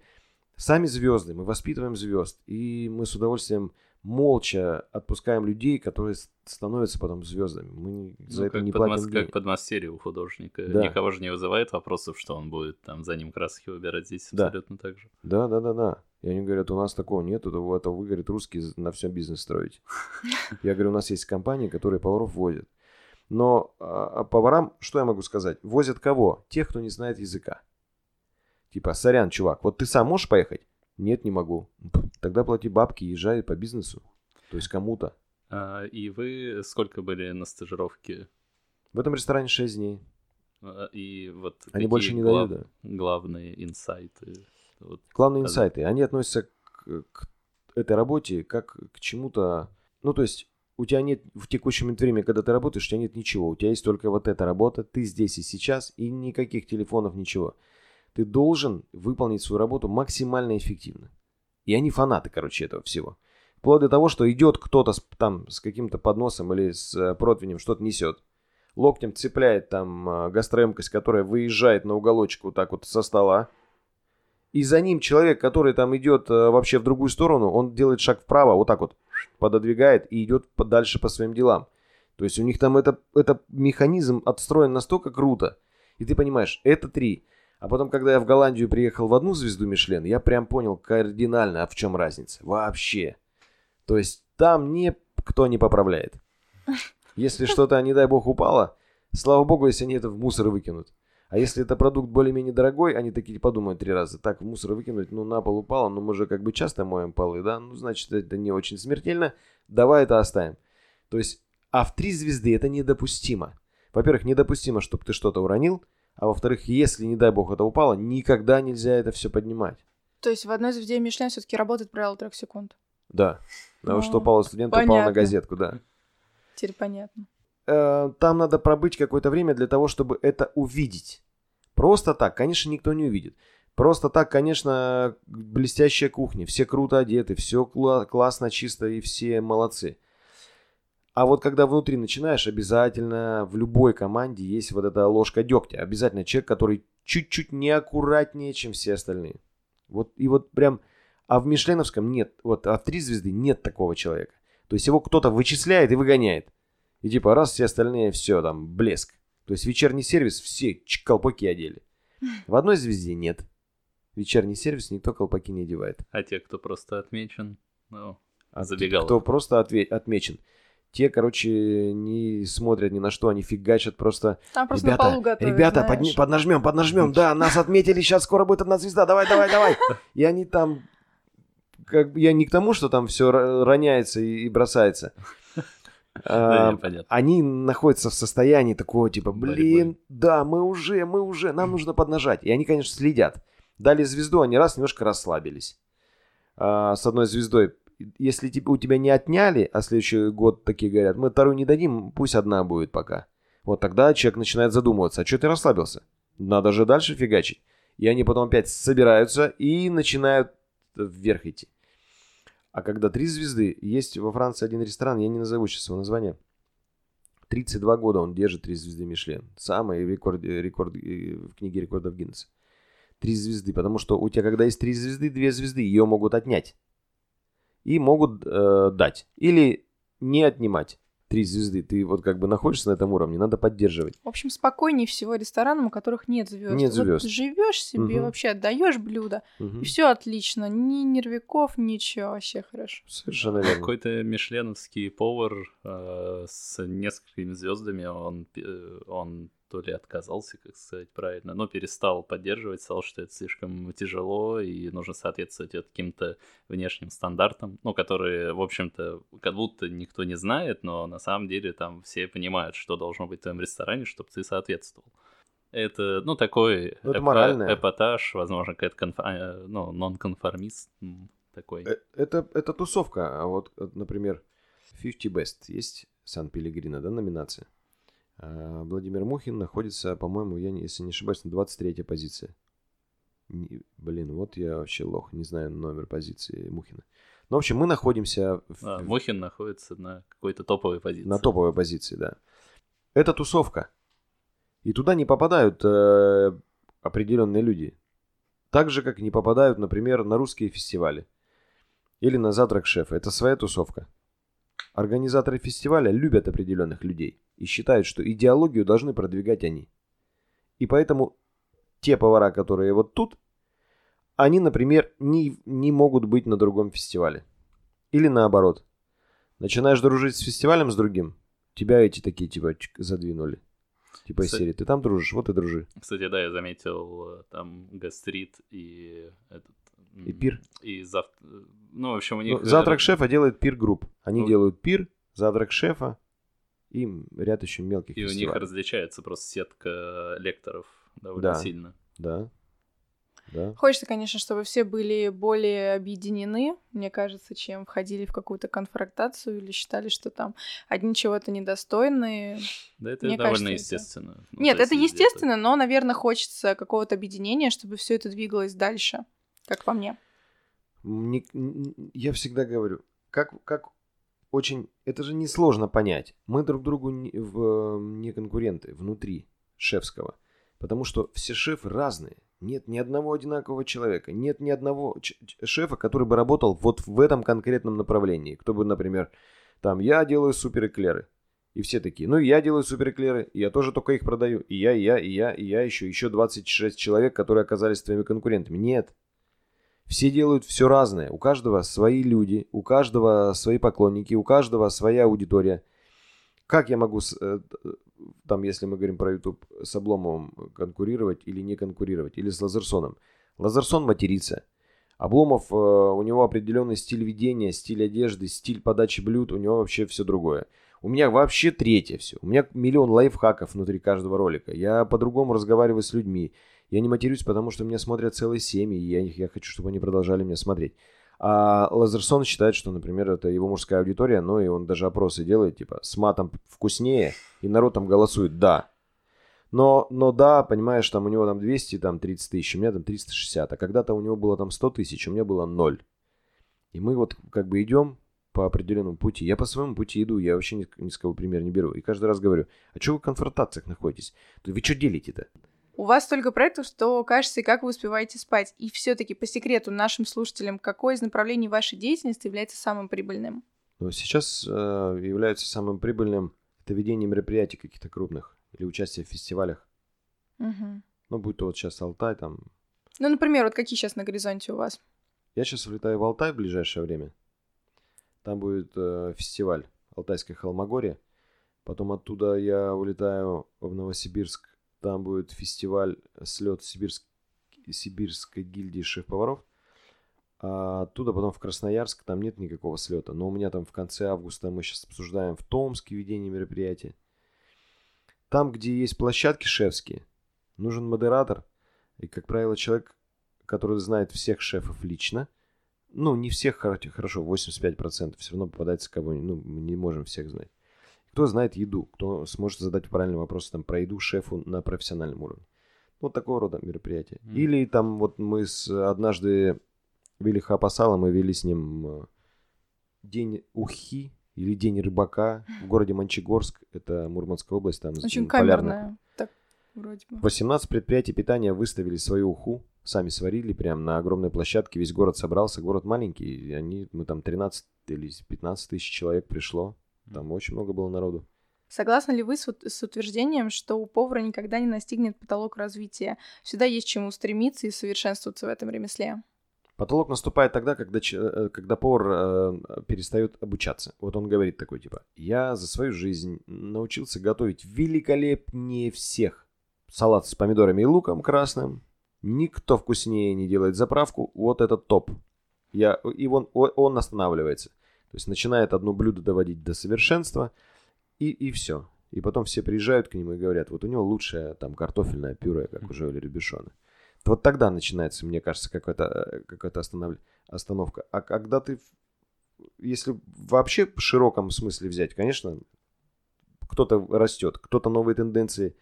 сами звезды, мы воспитываем звезд, и мы с удовольствием молча отпускаем людей, которые становятся потом звездами. Мы за ну, это не платим мас- Как под мастерию у художника. Да. Никого же не вызывает вопросов, что он будет там за ним краски выбирать здесь да. абсолютно так же. Да, да, да, да. И они говорят, у нас такого нет, это, это вы, говорит, русские на всем бизнес строите. Я говорю, у нас есть компании, которые поваров возят. Но э, поварам, что я могу сказать? Возят кого? Тех, кто не знает языка. Типа, сорян, чувак, вот ты сам можешь поехать? Нет, не могу. Тогда плати бабки, езжай по бизнесу. То есть кому-то. А, и вы сколько были на стажировке? В этом ресторане 6 дней. А, и вот Они больше не глав... дают, да. Главные инсайты. Вот, главные инсайты. Они относятся к, к этой работе как к чему-то... Ну, то есть у тебя нет в текущем время, когда ты работаешь, у тебя нет ничего. У тебя есть только вот эта работа, ты здесь и сейчас, и никаких телефонов, ничего. Ты должен выполнить свою работу максимально эффективно. И они фанаты, короче, этого всего. Вплоть до того, что идет кто-то с, там с каким-то подносом или с э, противнем, что-то несет. Локтем цепляет там э, гастроемкость, которая выезжает на уголочек вот так вот со стола. И за ним человек, который там идет э, вообще в другую сторону, он делает шаг вправо, вот так вот пододвигает и идет дальше по своим делам. То есть у них там это, это механизм отстроен настолько круто. И ты понимаешь, это три. А потом, когда я в Голландию приехал в одну звезду Мишлен, я прям понял кардинально, а в чем разница. Вообще. То есть там никто не поправляет. Если что-то, не дай бог, упало, слава богу, если они это в мусор выкинут. А если это продукт более-менее дорогой, они такие подумают три раза. Так, в мусор выкинуть, ну на пол упало, но мы же как бы часто моем полы, да? Ну, значит, это не очень смертельно. Давай это оставим. То есть, а в три звезды это недопустимо. Во-первых, недопустимо, чтобы ты что-то уронил. А во-вторых, если, не дай бог, это упало, никогда нельзя это все поднимать. То есть в одной звезде Мишлен все-таки работает правило трех секунд. Да. На что упало студент, упало на газетку, да. Теперь понятно. э, там надо пробыть какое-то время для того, чтобы это увидеть. Просто так, конечно, никто не увидит. Просто так, конечно, блестящая кухня, все круто одеты, все кла- классно, чисто и все молодцы. А вот когда внутри начинаешь, обязательно в любой команде есть вот эта ложка дегтя. Обязательно человек, который чуть-чуть неаккуратнее, чем все остальные. Вот и вот прям, а в Мишленовском нет, вот а в три звезды нет такого человека. То есть его кто-то вычисляет и выгоняет. И типа раз все остальные, все, там, блеск. То есть вечерний сервис все колпаки одели. В одной звезде нет. Вечерний сервис никто колпаки не одевает. А те, кто просто отмечен, ну, А забегал. Кто просто отве- отмечен. Те, короче, не смотрят ни на что, они фигачат просто. Там просто ребята, на полу готовят, ребята, знаешь. подни- поднажмем, поднажмем, да, нас отметили, сейчас скоро будет одна звезда, давай, давай, давай. И они там, как я не к тому, что там все роняется и, и бросается. А, они находятся в состоянии такого типа, блин, да, мы уже, мы уже, нам нужно поднажать. И они, конечно, следят. Дали звезду, они раз немножко расслабились. А, с одной звездой. Если тебе- у тебя не отняли, а следующий год такие говорят, мы вторую не дадим, пусть одна будет пока. Вот тогда человек начинает задумываться, а что ты расслабился? Надо же дальше фигачить. И они потом опять собираются и начинают вверх идти. А когда три звезды, есть во Франции один ресторан, я не назову сейчас его название. 32 года он держит три звезды Мишлен. Самый рекорд, рекорд э, в книге рекордов Гиннесса. Три звезды, потому что у тебя, когда есть три звезды, две звезды, ее могут отнять. И могут э, дать. Или не отнимать три звезды. Ты вот как бы находишься на этом уровне, надо поддерживать. В общем, спокойнее всего ресторанам, у которых нет звезд. Нет звезд. живешь себе, Мгм. вообще отдаешь блюдо, Мгм. и все отлично. Ни нервяков, ничего, вообще хорошо. Совершенно верно. Какой-то мишленовский повар э, с несколькими звездами, он, э, он то ли отказался, как сказать правильно, но перестал поддерживать, сказал, что это слишком тяжело и нужно соответствовать каким-то внешним стандартам, ну, которые, в общем-то, как будто никто не знает, но на самом деле там все понимают, что должно быть в твоем ресторане, чтобы ты соответствовал. Это, ну, такой Ну, это эпа- моральное. эпатаж, возможно, какая-то конф- э, ну, нон-конформист такой. Э, Это, это тусовка. А вот, вот, например, 50 Best есть Сан-Пелегрино, да, номинация? А Владимир Мухин находится, по-моему, я, если не ошибаюсь, на 23 позиции. Не- блин, вот я вообще лох, не знаю номер позиции Мухина. Ну, в общем, мы находимся в- А, Мухин находится на какой-то топовой позиции. на топовой позиции, да. Это тусовка. И туда не попадают э, определенные люди. Так же, как не попадают, например, на русские фестивали. Или на завтрак шефа. Это своя тусовка. Организаторы фестиваля любят определенных людей и считают, что идеологию должны продвигать они. И поэтому те повара, которые вот тут, они, например, не, не могут быть на другом фестивале. Или наоборот. Начинаешь дружить с фестивалем с другим, тебя эти такие типа задвинули. Типа Кстати- серии, ты там дружишь, вот и дружи. Кстати, да, я заметил э, там гастрит и этот... И пир. И зав... Ну, в общем, у Ну, них... э, завтрак шефа делает пир групп. Они Ну, делают пир, завтрак шефа и ряд еще мелких И у них фестивалей. различается просто сетка лекторов довольно Да. сильно. Да. Да. Хочется, конечно, чтобы все были более объединены, мне кажется, чем входили в какую-то конфронтацию или считали, что там одни чего-то недостойны. Да, это Мне довольно кажется, это- естественно. Ну, Нет, это естественно, но, наверное, хочется какого-то объединения, чтобы все это двигалось дальше, как по мне. Мне- я всегда говорю, как, как очень... Это же несложно понять. Мы друг другу не, в, не конкуренты внутри шефского. Потому что все шефы разные. Нет ни одного одинакового человека. Нет ни одного шефа, который бы работал вот в этом конкретном направлении. Кто бы, например, там, я делаю супер эклеры. И все такие, ну, я делаю супер эклеры, и я тоже только их продаю. И я, и я, и я, и я еще, еще 26 человек, которые оказались твоими конкурентами. Нет. Все делают все разное. У каждого свои люди, у каждого свои поклонники, у каждого своя аудитория. Как я могу, э, там, если мы говорим про YouTube, с Обломовым конкурировать или не конкурировать, или с Лазерсоном? Лазерсон матерится. Обломов, э, у него определенный стиль ведения, стиль одежды, стиль подачи блюд, у него вообще все другое. У меня вообще третье все. У меня миллион лайфхаков внутри каждого ролика. Я по-другому разговариваю с людьми. Я не матерюсь, потому что меня смотрят целые семьи, и я, я хочу, чтобы они продолжали меня смотреть. А Лазерсон считает, что, например, это его мужская аудитория, ну и он даже опросы делает, типа, с матом вкуснее, и народ там голосует «да». Но, но да, понимаешь, там у него там 200, там 30 тысяч, у меня там 360, а когда-то у него было там 100 тысяч, у меня было 0. И мы вот как бы идем по определенному пути. Я по своему пути иду, я вообще ни, ни с кого пример не беру. И каждый раз говорю, а что вы в конфронтациях находитесь? Вы что делите-то? У вас столько проектов, что кажется, и как вы успеваете спать. И все-таки по секрету нашим слушателям, какое из направлений вашей деятельности является самым прибыльным? Ну, сейчас э, является самым прибыльным это ведение мероприятий каких-то крупных или участие в фестивалях. Угу. Ну, будь то вот сейчас Алтай там. Ну, например, вот какие сейчас на горизонте у вас? Я сейчас улетаю в Алтай в ближайшее время. Там будет э, фестиваль Алтайское холмогорье. Потом оттуда я улетаю в Новосибирск. Там будет фестиваль слет Сибирск... Сибирской гильдии шеф-поваров. А оттуда потом в Красноярск. Там нет никакого слета. Но у меня там в конце августа мы сейчас обсуждаем в Томске ведение мероприятия. Там, где есть площадки шефские, нужен модератор. И, как правило, человек, который знает всех шефов лично. Ну, не всех хорошо, 85% все равно попадается кого-нибудь. Ну, мы не можем всех знать. Кто знает еду, кто сможет задать правильный вопрос там, про еду шефу на профессиональном уровне. Вот такого рода мероприятия. Mm. Или там вот мы с, однажды вели Хапасала, мы вели с ним э, день ухи или день рыбака в городе Мончегорск, это Мурманская область, там Очень камерная, так, вроде бы. 18 предприятий питания выставили свою уху, сами сварили прям на огромной площадке, весь город собрался, город маленький, и они, мы там 13 или 15 тысяч человек пришло, там очень много было народу. Согласны ли вы с, с утверждением, что у повара никогда не настигнет потолок развития? Всегда есть чему стремиться и совершенствоваться в этом ремесле. Потолок наступает тогда, когда, э, когда повар э, перестает обучаться. Вот он говорит такой, типа, я за свою жизнь научился готовить великолепнее всех. Салат с помидорами и луком красным. Никто вкуснее не делает заправку. Вот это топ. Я, и он, он останавливается. То есть начинает одно блюдо доводить до совершенства. И, и все. И потом все приезжают к нему и говорят, вот у него лучшее там картофельное пюре, как у Жоэля Рюбишона. Вот тогда начинается, мне кажется, какая-то э, какая останов... остановка. А когда ты, если вообще в широком смысле взять, конечно, кто-то растет, кто-то новые тенденции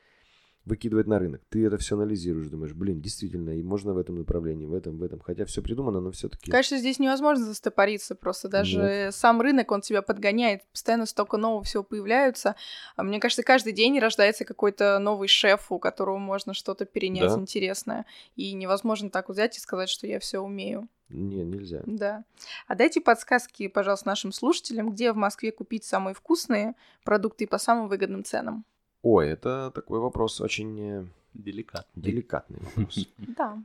выкидывает на рынок. Ты это все анализируешь, думаешь, блин, действительно, и можно в этом направлении, в этом, в этом. Хотя все придумано, но все-таки... Конечно, здесь невозможно застопориться, просто даже Нет. сам рынок, он тебя подгоняет, постоянно столько нового всего появляются. А мне кажется, каждый день рождается какой-то новый шеф, у которого можно что-то перенять да. интересное. И невозможно так взять и сказать, что я все умею. Не, нельзя. Да. А дайте подсказки, пожалуйста, нашим слушателям, где в Москве купить самые вкусные продукты по самым выгодным ценам. Ой, это такой вопрос очень э, деликатный. Деликатный вопрос. Да,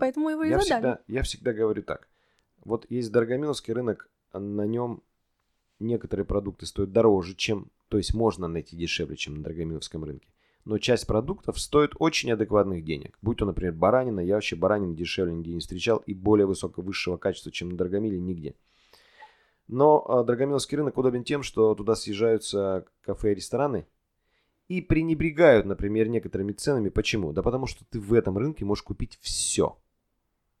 поэтому его и задали. Я всегда говорю так. Вот есть Дорогомиловский рынок, на нем некоторые продукты стоят дороже, чем... То есть можно найти дешевле, чем на Дорогомиловском рынке. Но часть продуктов стоит очень адекватных денег. Будь то, например, баранина. Я вообще баранин дешевле нигде не встречал. И более высокого, высшего качества, чем на Дорогомиле, нигде. Но а, Дорогомиловский рынок удобен тем, что туда съезжаются кафе и рестораны – и пренебрегают, например, некоторыми ценами. Почему? Да потому что ты в этом рынке можешь купить все,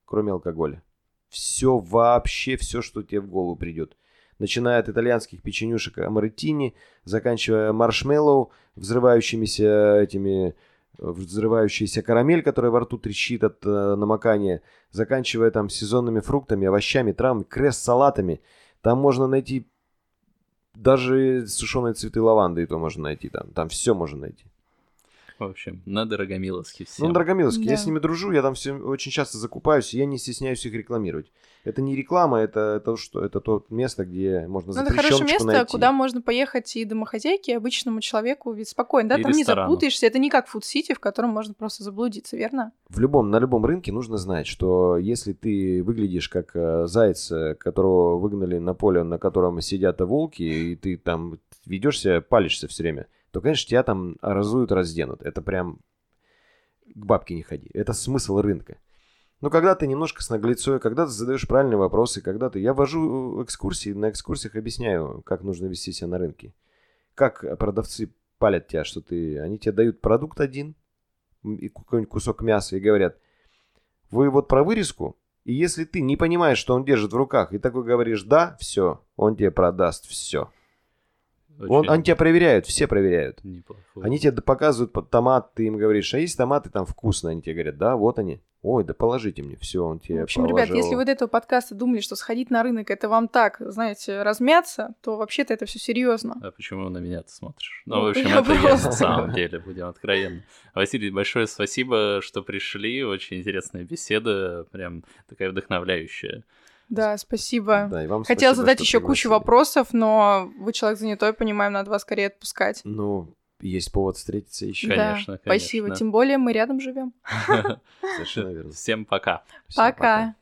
кроме алкоголя. Все, вообще все, что тебе в голову придет. Начиная от итальянских печенюшек амаретини, заканчивая маршмеллоу, взрывающимися этими взрывающаяся карамель, которая во рту трещит от э, намокания, заканчивая там сезонными фруктами, овощами, травами, крест-салатами. Там можно найти даже сушеные цветы лаванды и то можно найти там. Там все можно найти. В общем, на Дорогомиловске все. Ну, на Дорогомиловске. Да. Я с ними дружу, я там все очень часто закупаюсь, и я не стесняюсь их рекламировать. Это не реклама, это, это что? Это то место, где можно ну, это хорошее место, найти. куда можно поехать и домохозяйке, и обычному человеку, ведь спокойно, да, и там ресторану. не запутаешься. Это не как фуд-сити, в котором можно просто заблудиться, верно? В любом, на любом рынке нужно знать, что если ты выглядишь как э, заяц, э, которого выгнали на поле, на котором сидят волки, и ты там ведешься, палишься все время – то, конечно, тебя там разуют, разденут. Это прям к бабке не ходи. Это смысл рынка. Но когда ты немножко с наглецой, когда ты задаешь правильные вопросы, когда ты... Я вожу экскурсии, на экскурсиях объясняю, как нужно вести себя на рынке. Как продавцы палят тебя, что ты... Они тебе дают продукт один, и какой-нибудь кусок мяса, и говорят, вы вот про вырезку И если ты не понимаешь, что он держит в руках, и такой говоришь «да», все, он тебе продаст все. Он, Очень они тебя проверяют, все проверяют. неплохо. Они тебе показывают под томат, ты им говоришь, а есть томаты там вкусные, они тебе говорят, да, вот они. Ой, да положите мне, все, он тебе В общем, ребят, положил. если вы до этого подкаста думали, что сходить на рынок это вам так, знаете, размяться, то вообще-то это все серьезно. А почему на меня ты смотришь? Ну, Ну, в общем, я это я просто- на самом деле, будем откровенны. Василий, большое спасибо, что пришли. Очень интересная беседа, прям такая вдохновляющая. Да, спасибо. Да, и вам Хотела спасибо, задать еще кучу вопросов, но вы человек занятой, понимаем, надо вас скорее отпускать. Ну, есть повод встретиться еще. Конечно, да, спасибо. конечно. Тем более мы рядом живем. Совершенно верно. Всем пока. Всем Пока.